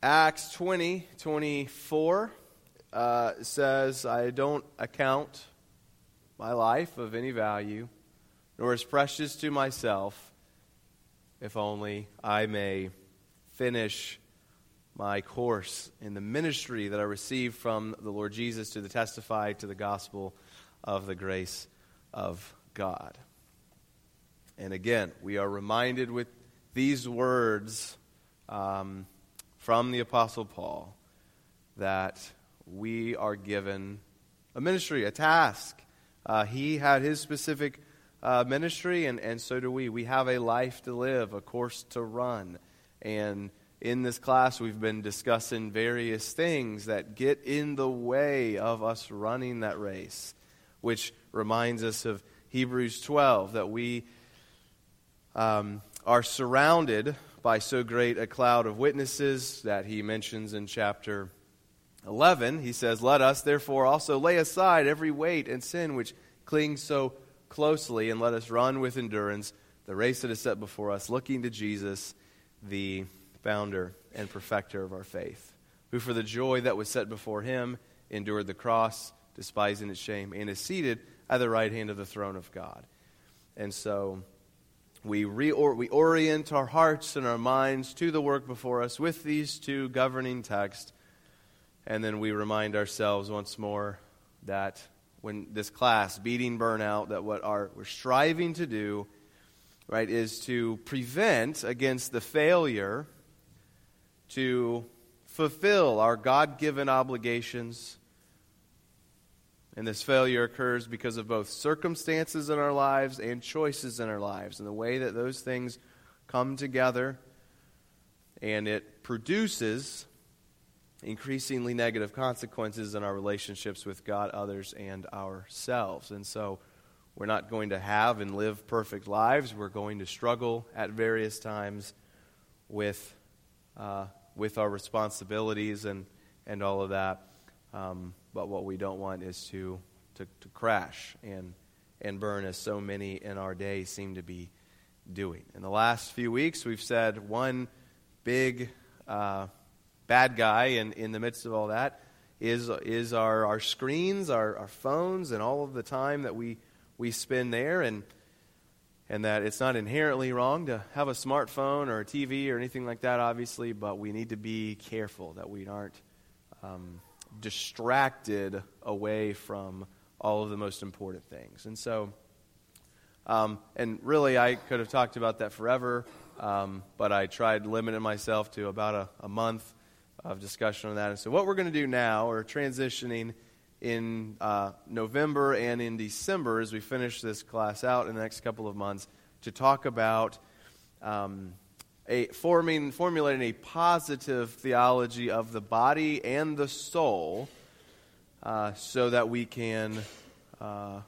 Acts 20, 24 uh, says, I don't account my life of any value, nor as precious to myself, if only I may finish my course in the ministry that I received from the Lord Jesus to the testify to the gospel of the grace of God. And again, we are reminded with these words um, from the Apostle Paul that we are given a ministry, a task. Uh, he had his specific uh, ministry, and, and so do we. We have a life to live, a course to run. And in this class, we've been discussing various things that get in the way of us running that race, which reminds us of Hebrews 12 that we um, are surrounded by so great a cloud of witnesses that he mentions in chapter 11. He says, Let us therefore also lay aside every weight and sin which clings so closely, and let us run with endurance the race that is set before us, looking to Jesus, the founder and perfecter of our faith, who for the joy that was set before him endured the cross, despising its shame, and is seated at the right hand of the throne of God. And so we, reor- we orient our hearts and our minds to the work before us with these two governing texts, and then we remind ourselves once more that when this class, beating burnout, that what our, we're striving to do, right, is to prevent against the failure to fulfill our God given obligations. And this failure occurs because of both circumstances in our lives and choices in our lives, and the way that those things come together, and it produces increasingly negative consequences in our relationships with God, others, and ourselves. And so we're not going to have and live perfect lives. We're going to struggle at various times with uh, with our responsibilities and, and all of that. Um, but what we don't want is to, to, to crash and, and burn, as so many in our day seem to be doing. In the last few weeks, we've said one big uh, bad guy in, in the midst of all that is, is our, our screens, our, our phones, and all of the time that we, we spend there. And and that it's not inherently wrong to have a smartphone or a TV or anything like that, obviously, but we need to be careful that we aren't um, distracted away from all of the most important things. And so, um, and really, I could have talked about that forever, um, but I tried limiting myself to about a, a month of discussion on that. And so, what we're going to do now, or transitioning in uh, November and in December as we finish this class out in the next couple of months to talk about um, a, forming, formulating a positive theology of the body and the soul uh, so that we can uh,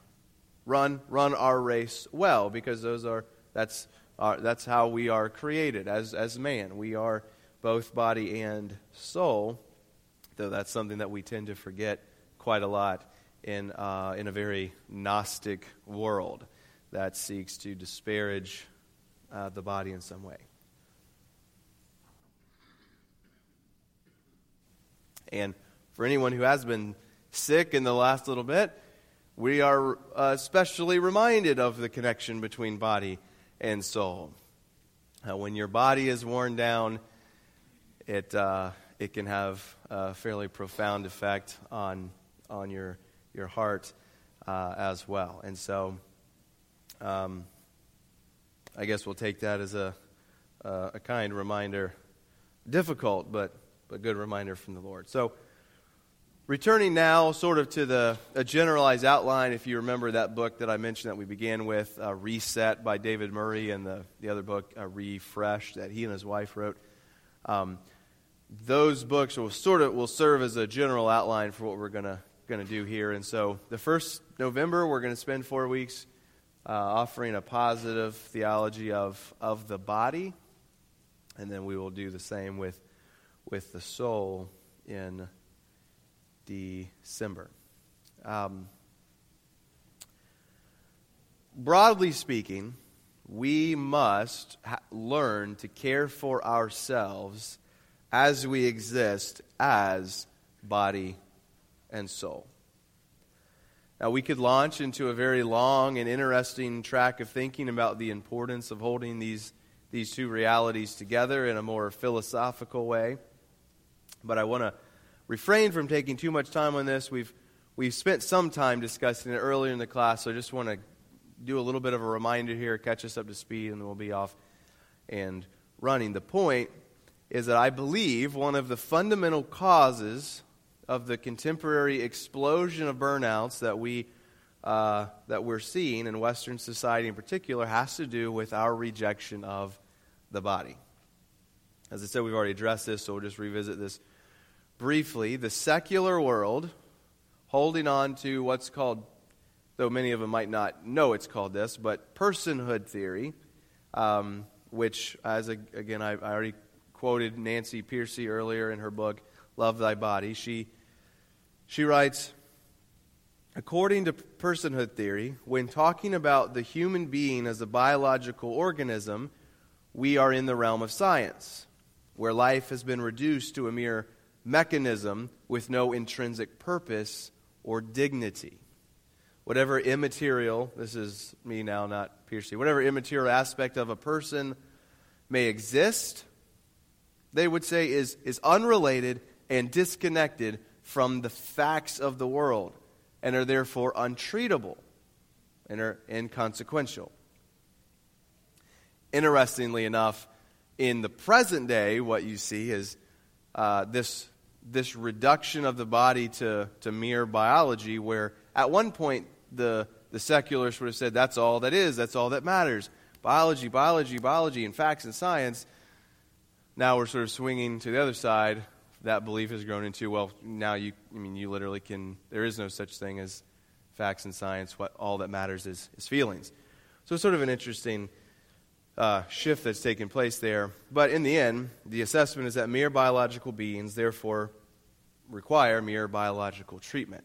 run, run our race well because those are, that's, our, that's how we are created as, as man. We are both body and soul, though that's something that we tend to forget quite a lot in, uh, in a very Gnostic world that seeks to disparage uh, the body in some way. And for anyone who has been sick in the last little bit, we are uh, especially reminded of the connection between body and soul. Uh, when your body is worn down, it, uh, it can have a fairly profound effect on on your, your heart uh, as well. And so um, I guess we'll take that as a, uh, a kind reminder. Difficult, but, but good reminder from the Lord. So, returning now sort of to the a generalized outline, if you remember that book that I mentioned that we began with, uh, Reset by David Murray, and the, the other book, uh, Refresh, that he and his wife wrote. Um, those books will sort of will serve as a general outline for what we're going to going to do here. And so, the first November, we're going to spend four weeks uh, offering a positive theology of, of the body. And then we will do the same with, with the soul in December. Um, broadly speaking, we must ha- learn to care for ourselves as we exist as body and soul. Now, we could launch into a very long and interesting track of thinking about the importance of holding these, these two realities together in a more philosophical way. But I want to refrain from taking too much time on this. We've, we've spent some time discussing it earlier in the class, so I just want to do a little bit of a reminder here, catch us up to speed, and then we'll be off and running. The point is that I believe one of the fundamental causes of the contemporary explosion of burnouts that we uh, that we're seeing in Western society in particular has to do with our rejection of the body. As I said, we've already addressed this, so we'll just revisit this briefly. The secular world, holding on to what's called, though many of them might not know it's called this, but personhood theory, um, which, as a, again, I, I already quoted Nancy Pearcey earlier in her book, Love Thy Body. She, she writes, According to personhood theory, when talking about the human being as a biological organism, we are in the realm of science, where life has been reduced to a mere mechanism with no intrinsic purpose or dignity. Whatever immaterial, this is me now, not Pearcey, whatever immaterial aspect of a person may exist, they would say is, is unrelated and disconnected from the facts of the world and are therefore untreatable and are inconsequential. Interestingly enough, in the present day, what you see is uh, this, this reduction of the body to, to mere biology, where at one point the, the secularists would have said that's all that is, that's all that matters. Biology, biology, biology, and facts and science now we're sort of swinging to the other side. That belief has grown into, well, now you, I mean, you literally can, there is no such thing as facts and science. What all that matters is, is feelings. So it's sort of an interesting uh, shift that's taken place there. But in the end, the assessment is that mere biological beings, therefore, require mere biological treatment.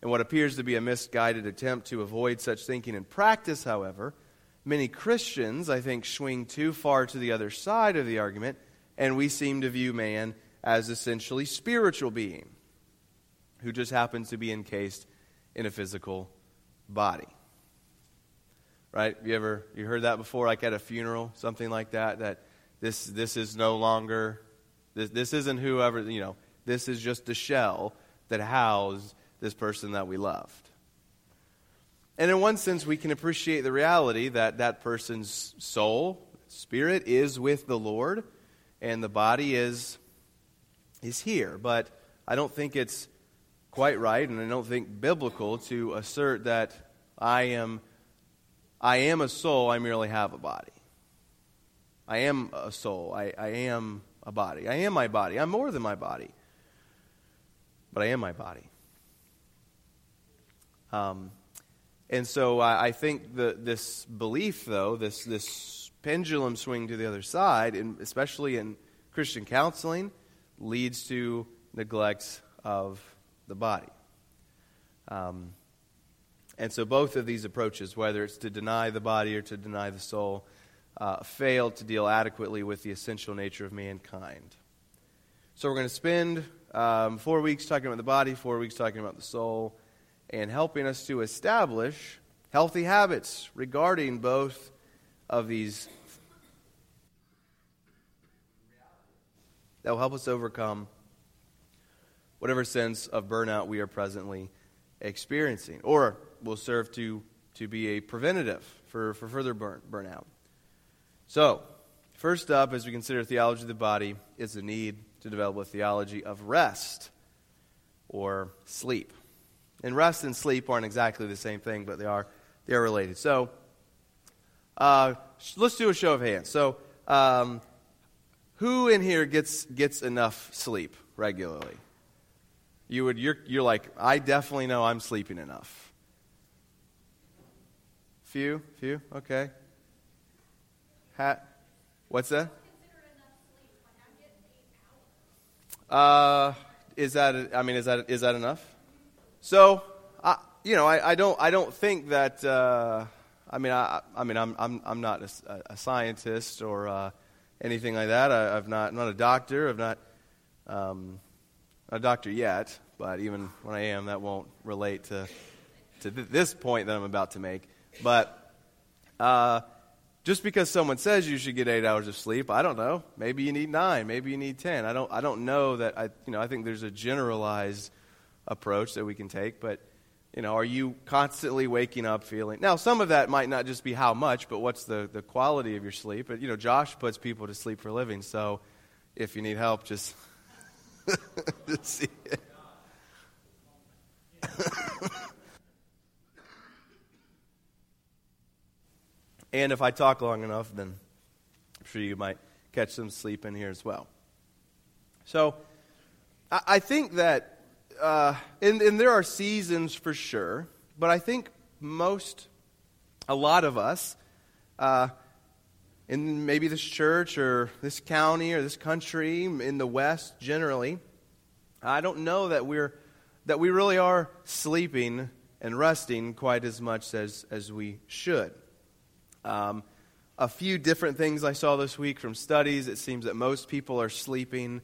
And what appears to be a misguided attempt to avoid such thinking in practice, however, many Christians, I think, swing too far to the other side of the argument, and we seem to view man as essentially spiritual being who just happens to be encased in a physical body. Right? You ever you heard that before, like at a funeral, something like that? That this this is no longer this this isn't whoever you know. This is just the shell that housed this person that we loved. And in one sense, we can appreciate the reality that that person's soul, spirit, is with the Lord, and the body is, is here. But I don't think it's quite right, and I don't think biblical to assert that I am, I am a soul, I merely have a body. I am a soul, I, I am a body. I am my body. I'm more than my body. But I am my body. Um, and so I, I think the, this belief, though, this, this pendulum swing to the other side, and especially in Christian counseling, leads to neglect of the body. Um, and so both of these approaches, whether it's to deny the body or to deny the soul, uh, fail to deal adequately with the essential nature of mankind. So we're going to spend um, four weeks talking about the body, four weeks talking about the soul and helping us to establish healthy habits regarding both of these that will help us overcome whatever sense of burnout we are presently experiencing, or will serve to, to be a preventative for, for further burn, burnout. So, first up, as we consider theology of the body, is the need to develop a theology of rest or sleep. And rest and sleep aren't exactly the same thing, but they are, they are related. So uh, let's do a show of hands. So, um, who in here gets, gets enough sleep regularly? You would, you're, you're like, I definitely know I'm sleeping enough. Few, few, okay. Hat, what's that? Uh, is that, I mean, is that, is that enough? So, I, you know, I, I, don't, I don't think that. Uh, I mean, I, I mean, I'm, I'm, I'm not a, a scientist or uh, anything like that. I, have not, I'm not a doctor. I've not um, a doctor yet, but even when I am, that won't relate to, to th- this point that I'm about to make. But uh, just because someone says you should get eight hours of sleep, I don't know. Maybe you need nine. Maybe you need ten. I don't. I don't know that. I you know. I think there's a generalized approach that we can take, but you know, are you constantly waking up feeling? Now, some of that might not just be how much, but what's the the quality of your sleep? But you know, Josh puts people to sleep for a living, so if you need help, just, just see it. And if I talk long enough, then I'm sure you might catch some sleep in here as well. So I, think that, uh, and, and there are seasons for sure, but I think most, a lot of us, uh, in maybe this church or this county or this country, in the West generally, I don't know that we're that we really are sleeping and resting quite as much as, as we should. Um, a few different things I saw this week from studies. It seems that most people are sleeping,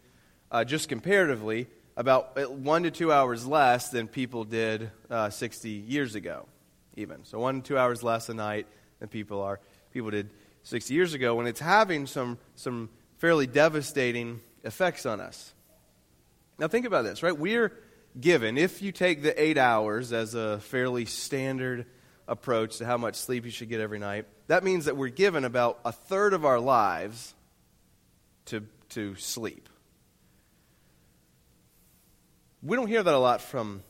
uh, just comparatively, about uh, one to two hours less than people did uh, 60 years ago, even. So one to two hours less a night than people are people did 60 years ago. When it's having some some fairly devastating effects on us. Now think about this, right? We're given if you take the eight hours as a fairly standard approach to how much sleep you should get every night, that means that we're given about a third of our lives to, to sleep. We don't hear that a lot from,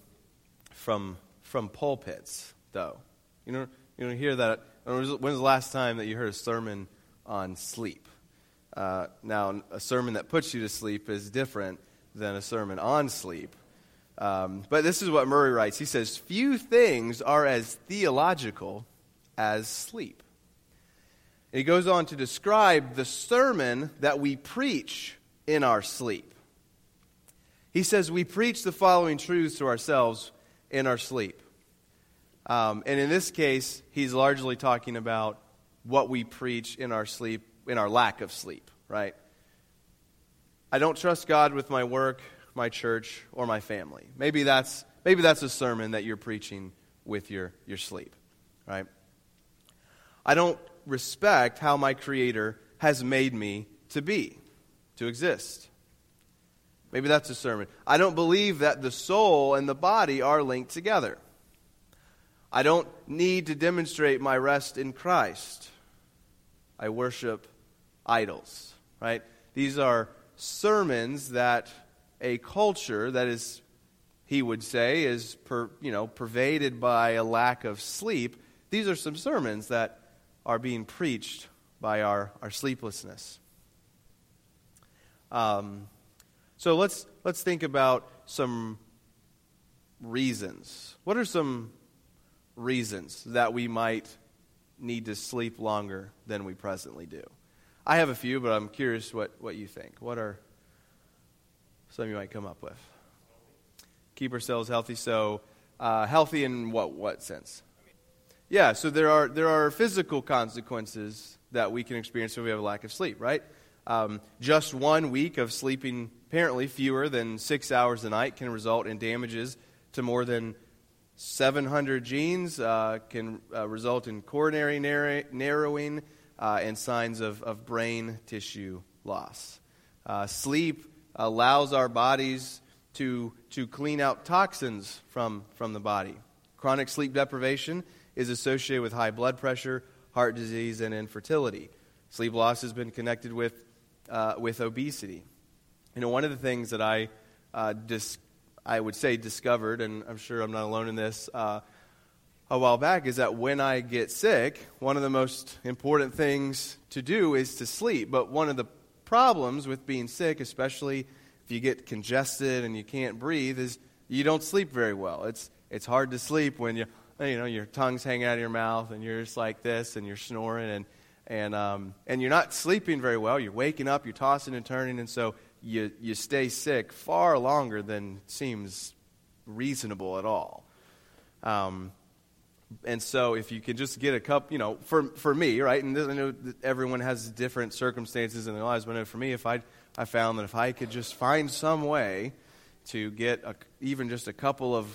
from, from pulpits, though. You know, you don't hear that. When's the last time that you heard a sermon on sleep? Uh, now, a sermon that puts you to sleep is different than a sermon on sleep. Um, but this is what Murray writes. He says, Few things are as theological as sleep. He goes on to describe the sermon that we preach in our sleep. He says, We preach the following truths to ourselves in our sleep. Um, and in this case, he's largely talking about what we preach in our sleep, in our lack of sleep, right? I don't trust God with my work my church, or my family. Maybe that's, maybe that's a sermon that you're preaching with your, your sleep, right? I don't respect how my Creator has made me to be, to exist. Maybe that's a sermon. I don't believe that the soul and the body are linked together. I don't need to demonstrate my rest in Christ. I worship idols, right? These are sermons that a culture that is, he would say, is per, you know, pervaded by a lack of sleep, these are some sermons that are being preached by our, our sleeplessness. Um, so let's, let's think about some reasons. What are some reasons that we might need to sleep longer than we presently do? I have a few, but I'm curious what, what you think. What are some you might come up with. Keep ourselves healthy. So, uh, healthy in what, what sense? Yeah, so there are, there are physical consequences that we can experience when we have a lack of sleep, right? Um, just one week of sleeping, apparently fewer than six hours a night, can result in damages to more than 700 genes, uh, can uh, result in coronary narrow- narrowing uh, and signs of, of brain tissue loss. Uh, sleep allows our bodies to, to clean out toxins from, from the body. Chronic sleep deprivation is associated with high blood pressure, heart disease, and infertility. Sleep loss has been connected with, uh, with obesity. You know, one of the things that I, uh, dis- I would say discovered, and I'm sure I'm not alone in this, uh, a while back is that when I get sick, one of the most important things to do is to sleep. But one of the problems with being sick, especially if you get congested and you can't breathe, is you don't sleep very well. It's, it's hard to sleep when you, you know, your tongue's hanging out of your mouth and you're just like this and you're snoring and, and, um, and you're not sleeping very well. You're waking up, you're tossing and turning, and so you, you stay sick far longer than seems reasonable at all. Um, and so if you can just get a cup, you know, for, for me, right, and this, I know everyone has different circumstances in their lives, but for me, if I, I found that if I could just find some way to get a, even just a couple of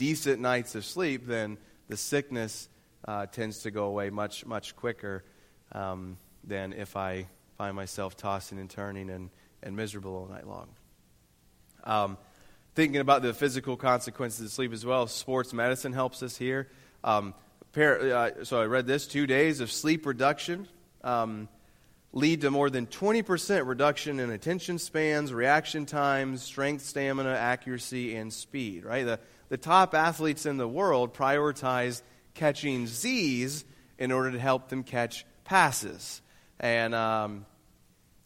decent nights of sleep, then the sickness uh, tends to go away much, much quicker um, than if I find myself tossing and turning and, and miserable all night long. Um, thinking about the physical consequences of sleep as well, sports medicine helps us here. Um, uh, so I read this two days of sleep reduction um, lead to more than 20% reduction in attention spans, reaction times, strength, stamina, accuracy, and speed. Right? The, the top athletes in the world prioritize catching Z's in order to help them catch passes. And, um,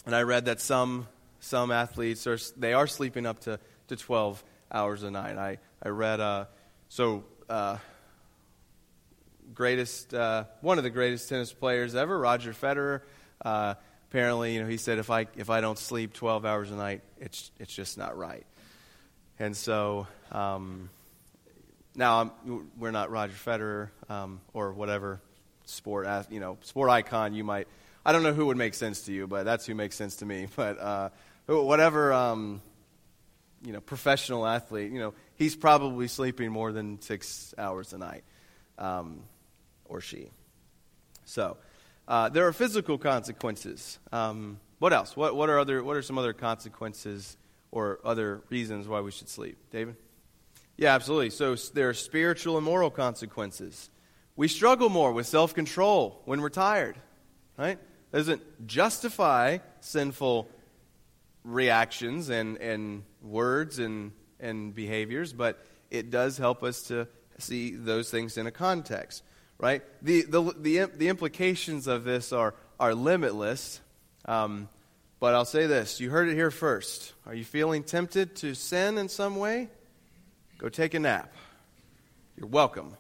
and I read that some, some athletes are, they are sleeping up to, to 12 hours a night. I, I read, uh, so uh, greatest, uh, one of the greatest tennis players ever, Roger Federer. Uh, apparently, you know, he said, if I, if I don't sleep 12 hours a night, it's, it's just not right. And so, um, now I'm, we're not Roger Federer um, or whatever sport, you know, sport icon you might. I don't know who would make sense to you, but that's who makes sense to me. But uh, whatever, um, you know, professional athlete, you know, he's probably sleeping more than six hours a night. Um, or she. So, uh, there are physical consequences. Um, what else? What, what, are other, what are some other consequences or other reasons why we should sleep? David? Yeah, absolutely. So, there are spiritual and moral consequences. We struggle more with self control when we're tired, right? It doesn't justify sinful reactions and, and words and, and behaviors, but it does help us to see those things in a context right? The, the, the, the implications of this are, are limitless. Um, but I'll say this you heard it here first. Are you feeling tempted to sin in some way? Go take a nap. You're welcome.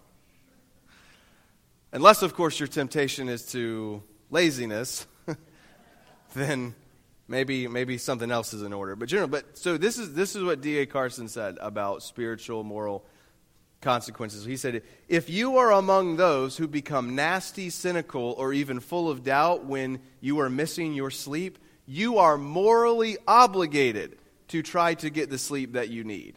Unless, of course, your temptation is to laziness, then maybe maybe something else is in order. But general, but so this is this is what D.A. Carson said about spiritual, moral consequences. He said, If you are among those who become nasty, cynical, or even full of doubt when you are missing your sleep, you are morally obligated to try to get the sleep that you need.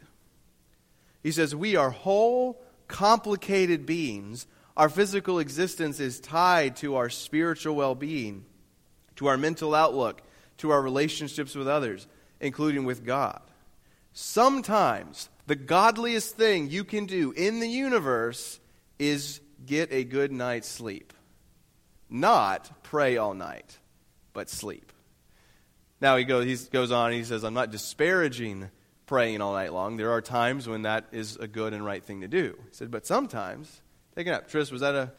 He says, We are whole, complicated beings. Our physical existence is tied to our spiritual well being, to our mental outlook, to our relationships with others, including with God. Sometimes the godliest thing you can do in the universe is get a good night's sleep. Not pray all night, but sleep. Now he goes, he goes on, he says, I'm not disparaging praying all night long. There are times when that is a good and right thing to do. He said, but sometimes, take it up. Tris, was that a.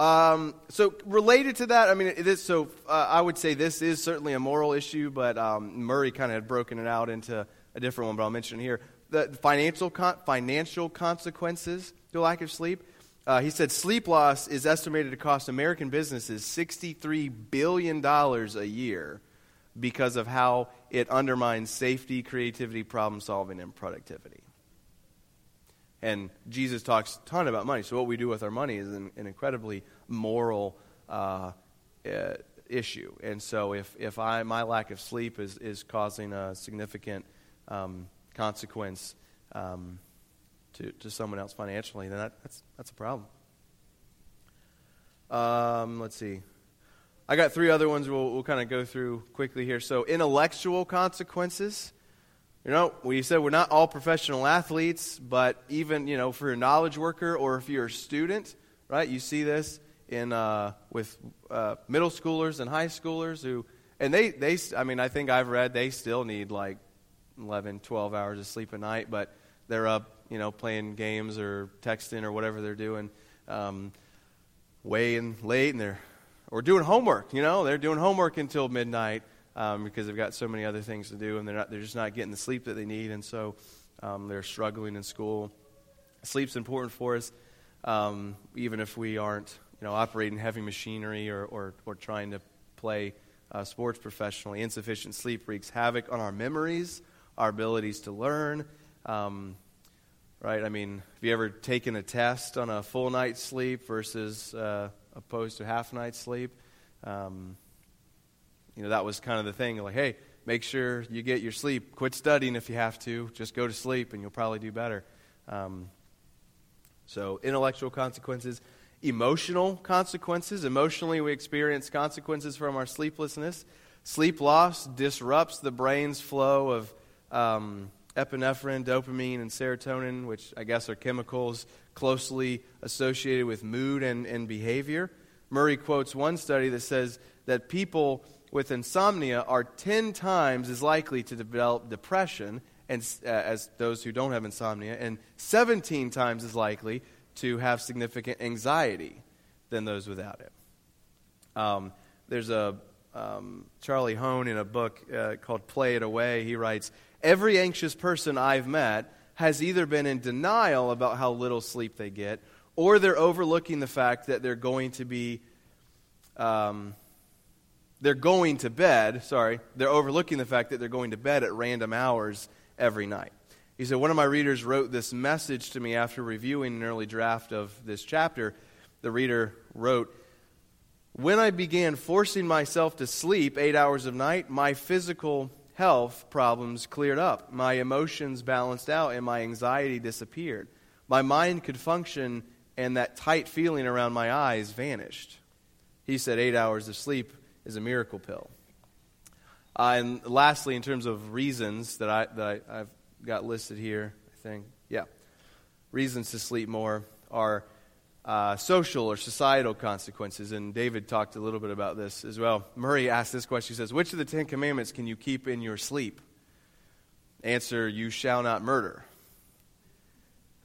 Um, so related to that, I mean, it is, so uh, I would say this is certainly a moral issue, but um, Murray kind of had broken it out into a different one, but I'll mention here the financial, financial consequences to lack of sleep. Uh, he said sleep loss is estimated to cost American businesses $63 billion a year because of how it undermines safety, creativity, problem solving, and productivity. And Jesus talks a ton about money. So, what we do with our money is an, an incredibly moral uh, uh, issue. And so, if, if I, my lack of sleep is, is causing a significant um, consequence um, to, to someone else financially, then that, that's, that's a problem. Um, let's see. I got three other ones we'll, we'll kind of go through quickly here. So, intellectual consequences. You know, we said we're not all professional athletes, but even, you know, for a knowledge worker or if you're a student, right, you see this in, uh, with uh, middle schoolers and high schoolers who, and they, they, I mean, I think I've read they still need like 11, 12 hours of sleep a night, but they're up, you know, playing games or texting or whatever they're doing um, way and late, and they're or doing homework. You know, they're doing homework until midnight um, because they've got so many other things to do, and they're not they're just not getting the sleep that they need, and so um, they're struggling in school. Sleep's important for us, um, even if we aren't, you know, operating heavy machinery or or, or trying to play uh, sports professionally. Insufficient sleep wreaks havoc on our memories our abilities to learn. Um, right? I mean, have you ever taken a test on a full night's sleep versus uh, opposed to half night's sleep? Um, you know, that was kind of the thing. Like, hey, make sure you get your sleep. Quit studying if you have to. Just go to sleep, and you'll probably do better. Um, so, intellectual consequences, emotional consequences. Emotionally, we experience consequences from our sleeplessness. Sleep loss disrupts the brain's flow of um, epinephrine, dopamine, and serotonin, which I guess are chemicals closely associated with mood and, and behavior. Murray quotes one study that says that people with insomnia are 10 times as likely to develop depression and, uh, as those who don't have insomnia, and 17 times as likely to have significant anxiety than those without it. Um, there's a um, Charlie Hoehn in a book uh, called Play It Away. He writes, Every anxious person I've met has either been in denial about how little sleep they get, or they're overlooking the fact that they're going to be. Um, they're going to bed, sorry, they're overlooking the fact that they're going to bed at random hours every night. He said, One of my readers wrote this message to me after reviewing an early draft of this chapter. The reader wrote, When I began forcing myself to sleep eight hours of night, my physical health problems cleared up. My emotions balanced out, and my anxiety disappeared. My mind could function, and that tight feeling around my eyes vanished. He said, Eight hours of sleep is a miracle pill. Uh, and lastly, in terms of reasons that, I, that I, I've got listed here, I think, yeah, reasons to sleep more are uh, social or societal consequences. And David talked a little bit about this as well. Murray asked this question He says, Which of the Ten Commandments can you keep in your sleep? Answer, You shall not murder.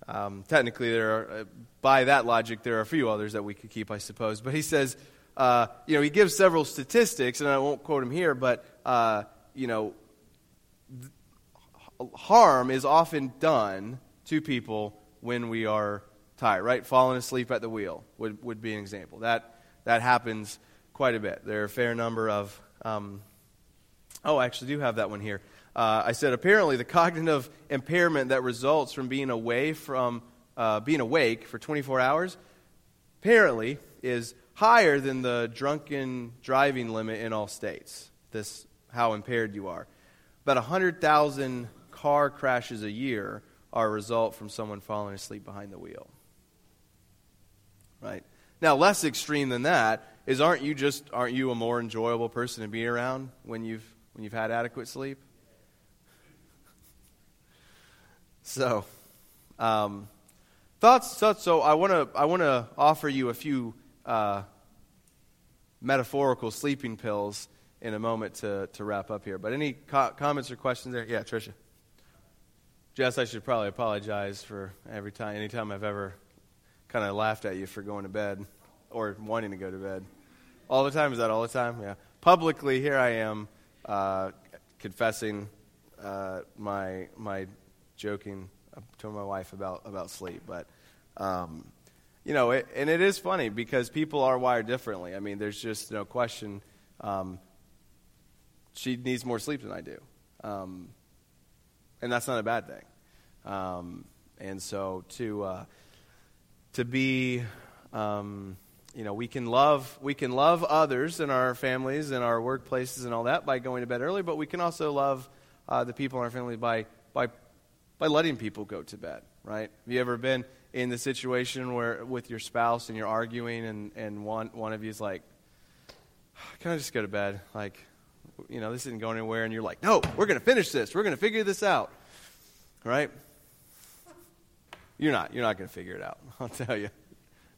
Um, technically, there are, uh, by that logic, there are a few others that we could keep, I suppose. But he says, uh, you know, he gives several statistics, and I won't quote him here, but, uh, you know, th- harm is often done to people when we are tired, right? Falling asleep at the wheel would, would be an example. That, that happens quite a bit. There are a fair number of, um, oh, I actually do have that one here. Uh, I said apparently the cognitive impairment that results from being away from uh, being awake for 24 hours apparently is higher than the drunken driving limit in all states. This how impaired you are. About 100,000 car crashes a year are a result from someone falling asleep behind the wheel. Right? Now, less extreme than that is aren't you just aren't you a more enjoyable person to be around when you've when you've had adequate sleep? So, um, thoughts. So, so I want to I want to offer you a few uh, metaphorical sleeping pills in a moment to, to wrap up here. But any co- comments or questions there? Yeah, Tricia. Jess, I should probably apologize for every time, anytime I've ever kind of laughed at you for going to bed or wanting to go to bed. All the time? Is that all the time? Yeah. Publicly, here I am uh, confessing uh, my my joking to my wife about about sleep, but. Um, you know, it, and it is funny because people are wired differently. I mean, there's just no question. Um, she needs more sleep than I do, um, and that's not a bad thing. Um, and so to uh, to be, um, you know, we can love we can love others in our families and our workplaces and all that by going to bed early, but we can also love uh, the people in our family by by by letting people go to bed. Right? Have you ever been? in the situation where with your spouse and you're arguing and, and one, one of you is like, can I just go to bed? Like, you know, this isn't going anywhere. And you're like, no, we're going to finish this. We're going to figure this out. Right? You're not. You're not going to figure it out. I'll tell you.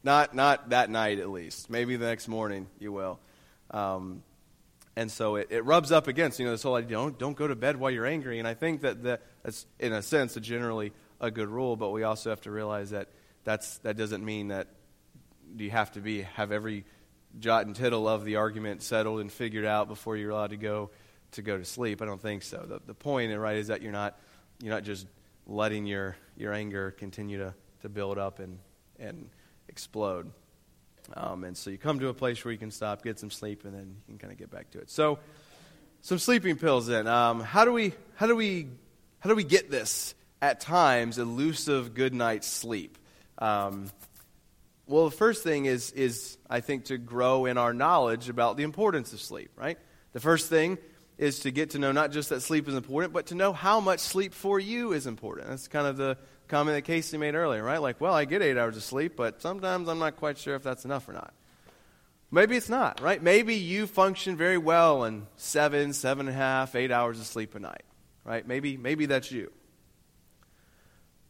Not, not that night, at least. Maybe the next morning you will. Um, and so it, it rubs up against, you know, this whole idea, don't, don't go to bed while you're angry. And I think that the, that's, in a sense, a generally a good rule, but we also have to realize that that's, that doesn't mean that you have to be have every jot and tittle of the argument settled and figured out before you're allowed to go to go to sleep. I don't think so. The, the point, right, is that you're not you're not just letting your your anger continue to, to build up and and explode. Um, and so you come to a place where you can stop, get some sleep, and then you can kind of get back to it. So, some sleeping pills. Then, um, how do we how do we how do we get this at times, elusive good night's sleep? Um, well, the first thing is, is, I think, to grow in our knowledge about the importance of sleep, right? The first thing is to get to know not just that sleep is important, but to know how much sleep for you is important. That's kind of the comment that Casey made earlier, right? Like, well, I get eight hours of sleep, but sometimes I'm not quite sure if that's enough or not. Maybe it's not, right? Maybe you function very well in seven, seven and a half, eight hours of sleep a night, right? Maybe, maybe that's you.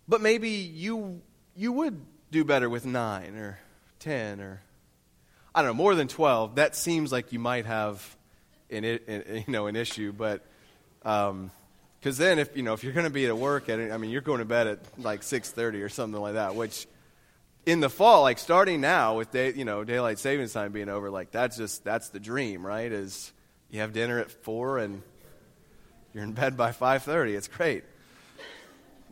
But maybe you, you would do better with nine or 10 or, I don't know, more than 12. That seems like you might have an, an you know, an issue, but, um, because then if you know if you're going to be at work at I mean you're going to bed at like 6:30 or something like that, which in the fall, like starting now with day, you know daylight savings time being over, like that's just that's the dream, right? Is you have dinner at four and you're in bed by 5:30. It's great.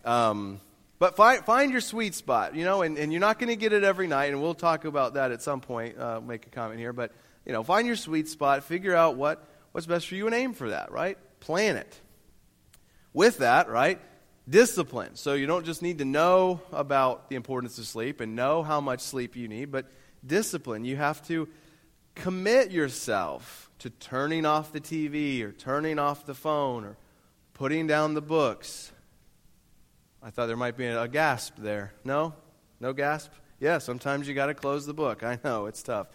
Um, but find, find your sweet spot, you know, and, and you're not going to get it every night, and we'll talk about that at some point, uh, make a comment here. But, you know, find your sweet spot, figure out what, what's best for you, and aim for that, right? Plan it. With that, right, discipline. So you don't just need to know about the importance of sleep and know how much sleep you need, but discipline. You have to commit yourself to turning off the TV or turning off the phone or putting down the books I thought there might be a gasp there. No? No gasp? Yeah, sometimes you got to close the book. I know, it's tough.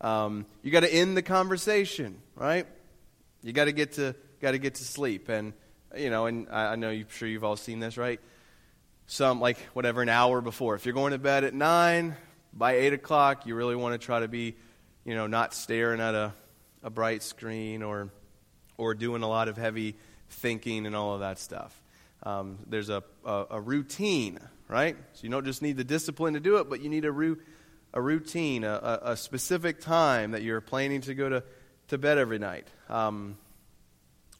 Um, you got to end the conversation, right? You got to get to got to get to sleep, and you know, and I, I know you're sure you've all seen this, right? Some like whatever an hour before. If you're going to bed at nine, by eight o'clock, you really want to try to be, you know, not staring at a, a bright screen or or doing a lot of heavy thinking and all of that stuff. Um, there's a, a, a, routine, right? So you don't just need the discipline to do it, but you need a, ru- a routine, a, a, specific time that you're planning to go to, to bed every night. Um,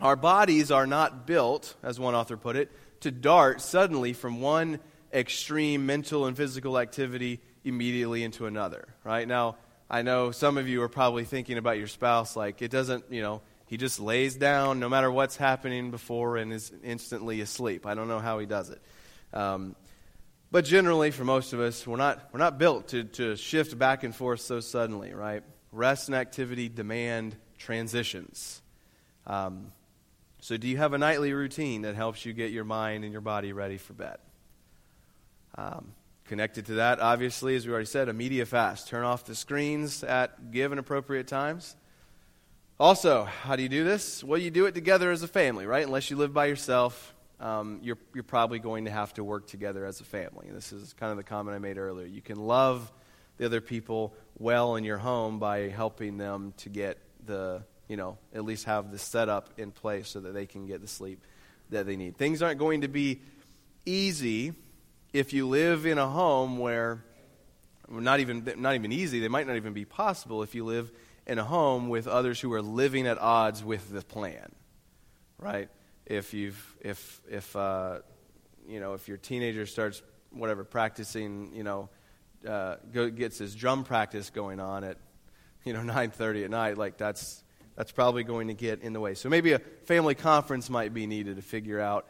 our bodies are not built, as one author put it, to dart suddenly from one extreme mental and physical activity immediately into another, right? Now, I know some of you are probably thinking about your spouse like it doesn't, you know, he just lays down no matter what's happening before and is instantly asleep. I don't know how he does it. Um, but generally, for most of us, we're not, we're not built to, to shift back and forth so suddenly, right? Rest and activity demand transitions. Um, so, do you have a nightly routine that helps you get your mind and your body ready for bed? Um, connected to that, obviously, as we already said, a media fast. Turn off the screens at given appropriate times. Also, how do you do this? Well, you do it together as a family, right? Unless you live by yourself, um, you're, you're probably going to have to work together as a family. This is kind of the comment I made earlier. You can love the other people well in your home by helping them to get the, you know, at least have the setup in place so that they can get the sleep that they need. Things aren't going to be easy if you live in a home where, not even, not even easy, they might not even be possible if you live in a home with others who are living at odds with the plan, right? If you've, if, if, uh, you know, if your teenager starts, whatever, practicing, you know, uh, go, gets his drum practice going on at, you know, 9.30 at night, like that's, that's probably going to get in the way. So maybe a family conference might be needed to figure out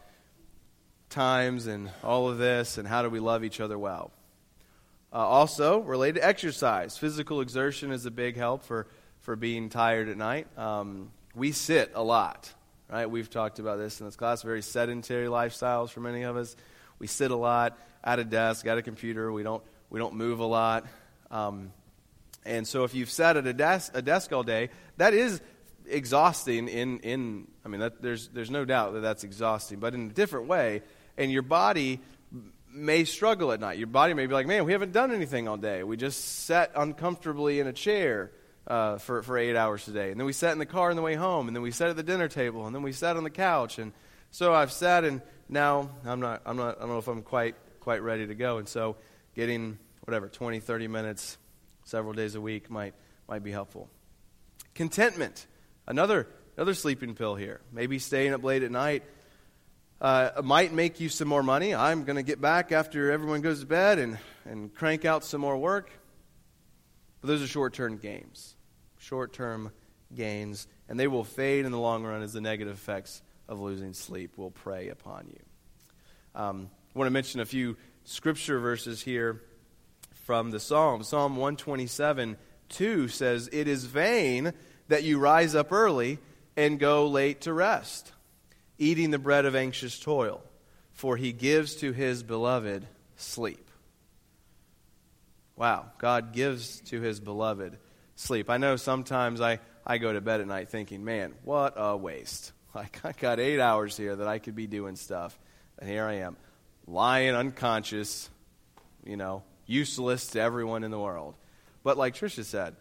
times and all of this and how do we love each other well. Uh, also, related exercise, physical exertion is a big help for for being tired at night. Um, we sit a lot, right? We've talked about this in this class. Very sedentary lifestyles for many of us. We sit a lot at a desk, at a computer. We don't we don't move a lot. Um, and so, if you've sat at a desk a desk all day, that is exhausting. In in I mean, that, there's there's no doubt that that's exhausting, but in a different way. And your body may struggle at night. Your body may be like, man, we haven't done anything all day. We just sat uncomfortably in a chair uh, for, for eight hours today. And then we sat in the car on the way home, and then we sat at the dinner table, and then we sat on the couch. And so I've sat, and now I'm not, I'm not, I don't know if I'm quite, quite ready to go. And so getting, whatever, 20, 30 minutes several days a week might, might be helpful. Contentment, another, another sleeping pill here. Maybe staying up late at night uh, might make you some more money. I'm going to get back after everyone goes to bed and, and crank out some more work. But those are short term gains. Short term gains. And they will fade in the long run as the negative effects of losing sleep will prey upon you. Um, I want to mention a few scripture verses here from the Psalm. Psalm 127 2 says, It is vain that you rise up early and go late to rest, eating the bread of anxious toil, for he gives to his beloved sleep. Wow, God gives to his beloved sleep. I know sometimes I, I go to bed at night thinking, man, what a waste. Like, I got eight hours here that I could be doing stuff, and here I am, lying unconscious, you know, useless to everyone in the world. But like Trisha said,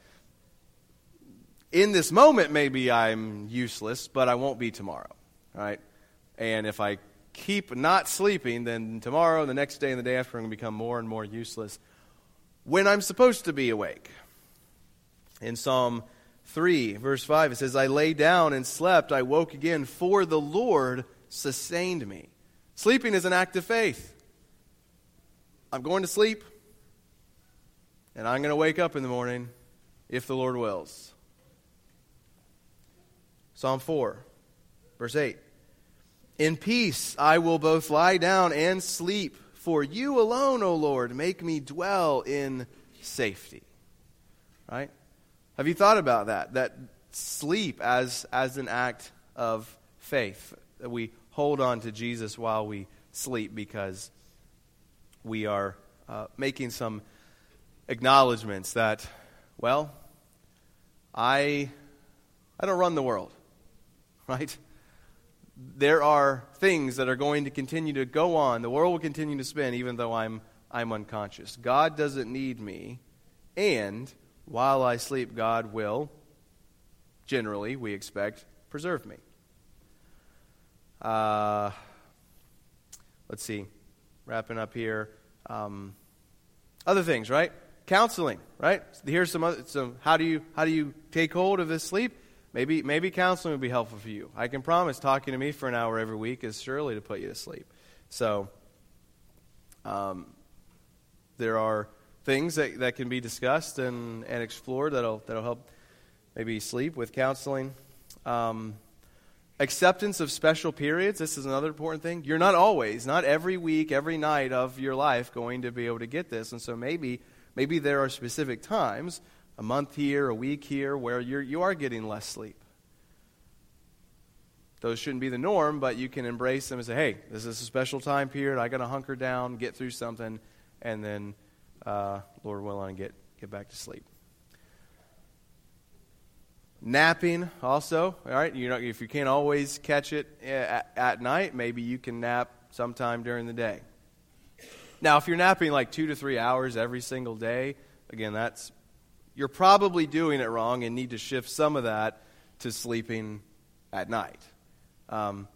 in this moment, maybe I'm useless, but I won't be tomorrow, right? And if I keep not sleeping, then tomorrow, the next day, and the day after, I'm going to become more and more useless when I'm supposed to be awake. In Psalm 3, verse 5, it says, I lay down and slept. I woke again, for the Lord sustained me. Sleeping is an act of faith. I'm going to sleep, and I'm going to wake up in the morning if the Lord wills. Psalm 4, verse 8. In peace I will both lie down and sleep, for you alone, O Lord, make me dwell in safety. Right? Have you thought about that? That sleep as, as an act of faith, that we hold on to Jesus while we sleep because we are uh, making some acknowledgments that, well, I, I don't run the world, right? There are things that are going to continue to go on. The world will continue to spin even though I'm, I'm unconscious. God doesn't need me, and while I sleep, God will, generally, we expect, preserve me. Uh, let's see, wrapping up here. Um, other things, right? Counseling, right? Here's some other. Some how do you how do you take hold of this sleep? Maybe maybe counseling would be helpful for you. I can promise talking to me for an hour every week is surely to put you to sleep. So, um, there are things that, that can be discussed and, and explored that'll, that'll help maybe sleep with counseling. Um, acceptance of special periods. This is another important thing. You're not always, not every week, every night of your life going to be able to get this. And so maybe, maybe there are specific times, a month here, a week here, where you're, you are getting less sleep. Those shouldn't be the norm, but you can embrace them and say, hey, this is a special time period. I got to hunker down, get through something, and then uh, Lord willing, get, get back to sleep. Napping also, all right. You know, if you can't always catch it at, at night, maybe you can nap sometime during the day. Now, if you're napping like two to three hours every single day, again, that's you're probably doing it wrong and need to shift some of that to sleeping at night, um,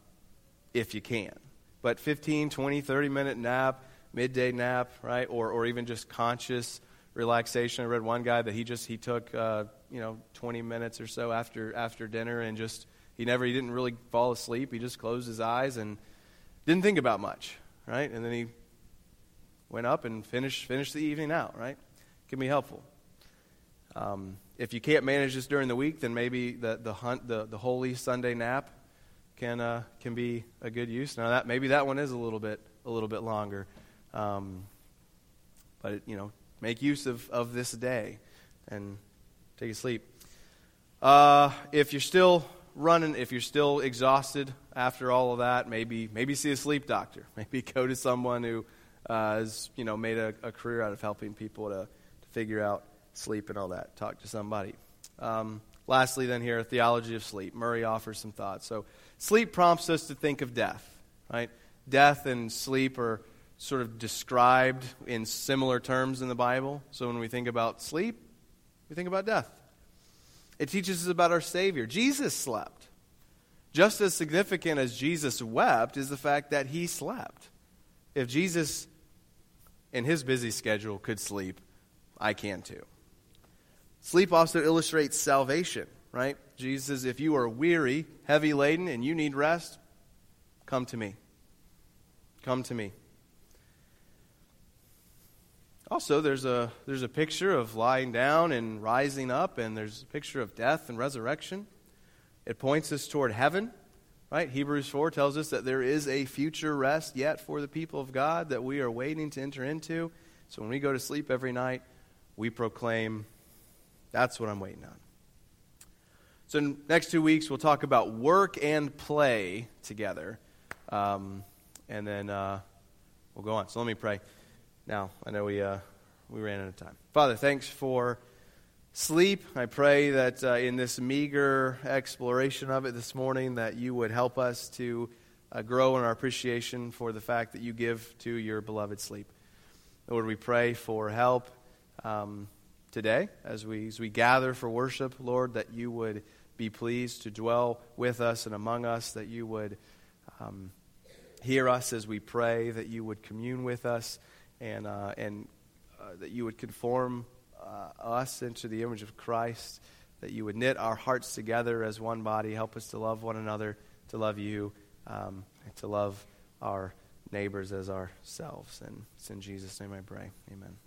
if you can. But 15, 20, 30 minute nap midday nap, right? Or, or even just conscious relaxation. I read one guy that he just, he took, uh, you know, 20 minutes or so after, after dinner and just, he never, he didn't really fall asleep. He just closed his eyes and didn't think about much, right? And then he went up and finished, finished the evening out, right? Can be helpful. Um, if you can't manage this during the week, then maybe the, the, hunt, the, the holy Sunday nap can, uh, can be a good use. Now, that, maybe that one is a little bit, a little bit longer. Um, but, you know, make use of, of this day and take a sleep. Uh, if you're still running, if you're still exhausted after all of that, maybe, maybe see a sleep doctor. Maybe go to someone who uh, has, you know, made a, a, career out of helping people to, to figure out sleep and all that. Talk to somebody. Um, lastly, then, here, a theology of sleep. Murray offers some thoughts. So, sleep prompts us to think of death, right? Death and sleep are sort of described in similar terms in the Bible. So when we think about sleep, we think about death. It teaches us about our Savior. Jesus slept. Just as significant as Jesus wept is the fact that he slept. If Jesus, in his busy schedule, could sleep, I can too. Sleep also illustrates salvation, right? Jesus says, if you are weary, heavy laden, and you need rest, come to me. Come to me. Also, there's a, there's a picture of lying down and rising up, and there's a picture of death and resurrection. It points us toward heaven, Right? Hebrews 4 tells us that there is a future rest yet for the people of God that we are waiting to enter into. So when we go to sleep every night, we proclaim, that's what I'm waiting on. So, in next two weeks, we'll talk about work and play together. Um, and then uh, we'll go on. So, let me pray now. I know we, uh, we ran out of time. Father, thanks for sleep. I pray that uh, in this meager exploration of it this morning, that you would help us to uh, grow in our appreciation for the fact that you give to your beloved sleep. Lord, we pray for help um, today as we, as we gather for worship, Lord, that you would be pleased to dwell with us and among us, that you would um, hear us as we pray, that you would commune with us, and, uh, and uh, that you would conform uh, us into the image of Christ, that you would knit our hearts together as one body, help us to love one another, to love you, um, and to love our neighbors as ourselves. And it's in Jesus' name I pray. Amen.